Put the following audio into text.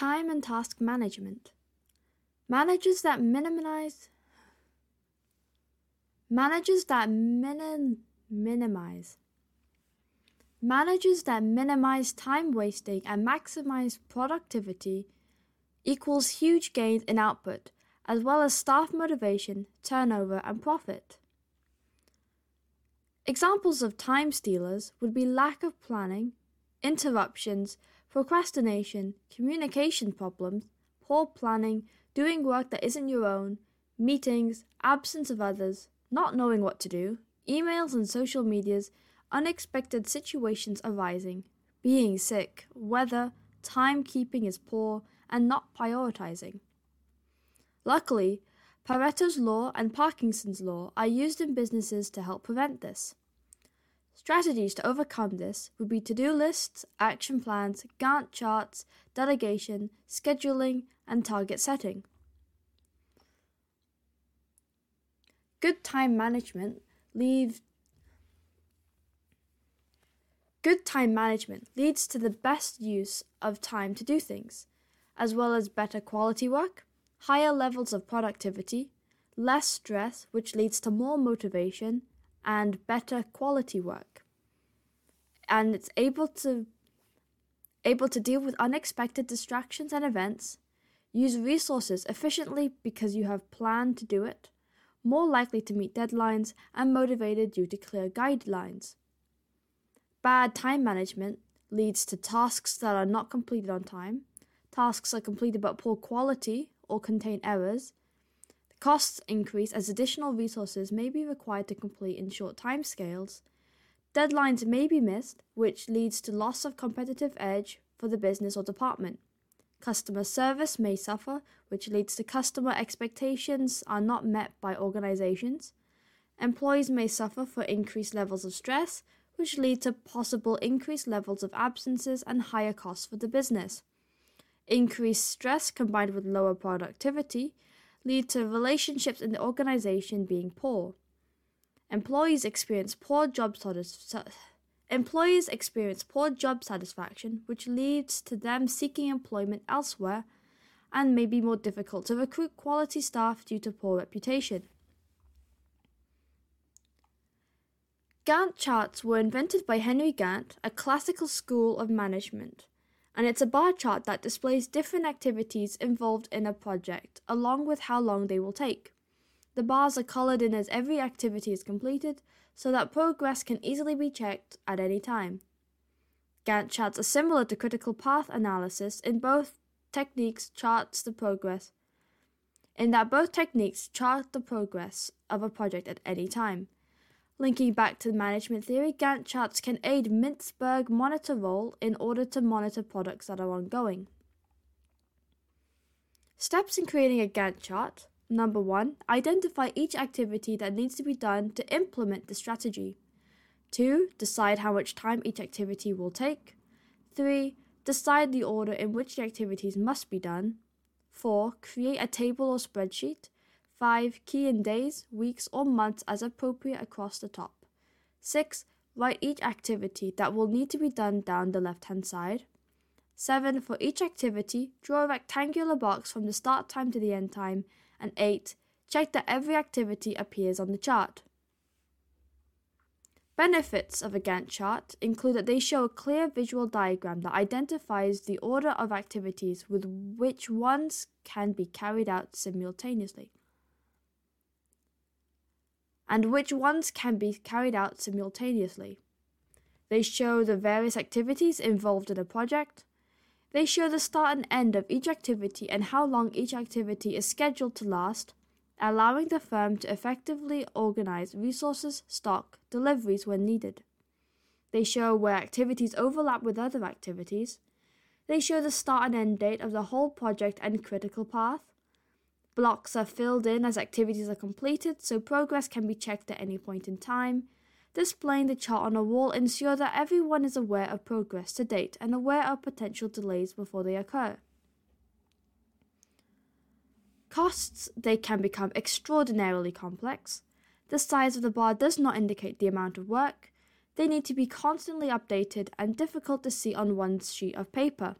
Time and task management. Managers that minimize managers that minim, minimize managers that minimize time wasting and maximize productivity equals huge gains in output as well as staff motivation, turnover and profit. Examples of time stealers would be lack of planning, interruptions, procrastination, communication problems, poor planning, doing work that isn't your own, meetings, absence of others, not knowing what to do, emails and social medias, unexpected situations arising, being sick, weather, timekeeping is poor, and not prioritizing. Luckily, Pareto's law and Parkinson's law are used in businesses to help prevent this. Strategies to overcome this would be to do lists, action plans, Gantt charts, delegation, scheduling, and target setting. Good time management leads Good time management leads to the best use of time to do things, as well as better quality work, higher levels of productivity, less stress, which leads to more motivation, and better quality work. And it's able to able to deal with unexpected distractions and events, use resources efficiently because you have planned to do it, more likely to meet deadlines, and motivated due to clear guidelines. Bad time management leads to tasks that are not completed on time, tasks are completed but poor quality or contain errors, The Costs increase as additional resources may be required to complete in short timescales. Deadlines may be missed, which leads to loss of competitive edge for the business or department. Customer service may suffer, which leads to customer expectations are not met by organizations. Employees may suffer for increased levels of stress, which lead to possible increased levels of absences and higher costs for the business. Increased stress combined with lower productivity lead to relationships in the organization being poor. Employees experience poor job satisfaction. Employees experience poor job satisfaction, which leads to them seeking employment elsewhere and may be more difficult to recruit quality staff due to poor reputation. Gantt charts were invented by Henry Gantt, a classical school of management and it's a bar chart that displays different activities involved in a project, along with how long they will take. The bars are colored in as every activity is completed, so that progress can easily be checked at any time. Gantt charts are similar to critical path analysis in both techniques charts the progress in that both techniques chart the progress of a project at any time. Linking back to management theory, Gantt charts can aid Mintzberg monitor role in order to monitor products that are ongoing. Steps in creating a Gantt chart. Number one, identify each activity that needs to be done to implement the strategy. Two, decide how much time each activity will take. Three, decide the order in which the activities must be done. Four, create a table or spreadsheet. 5. Key in days, weeks, or months as appropriate across the top. 6. Write each activity that will need to be done down the left hand side. 7. For each activity, draw a rectangular box from the start time to the end time. And 8. Check that every activity appears on the chart. Benefits of a Gantt chart include that they show a clear visual diagram that identifies the order of activities with which ones can be carried out simultaneously and which ones can be carried out simultaneously. They show the various activities involved in a project. They show the start and end of each activity and how long each activity is scheduled to last, allowing the firm to effectively organize resources, stock, deliveries when needed. They show where activities overlap with other activities. They show the start and end date of the whole project and critical path. Blocks are filled in as activities are completed, so progress can be checked at any point in time. Displaying the chart on a wall ensure that everyone is aware of progress to date and aware of potential delays before they occur. Costs, they can become extraordinarily complex. The size of the bar does not indicate the amount of work. They need to be constantly updated and difficult to see on one sheet of paper.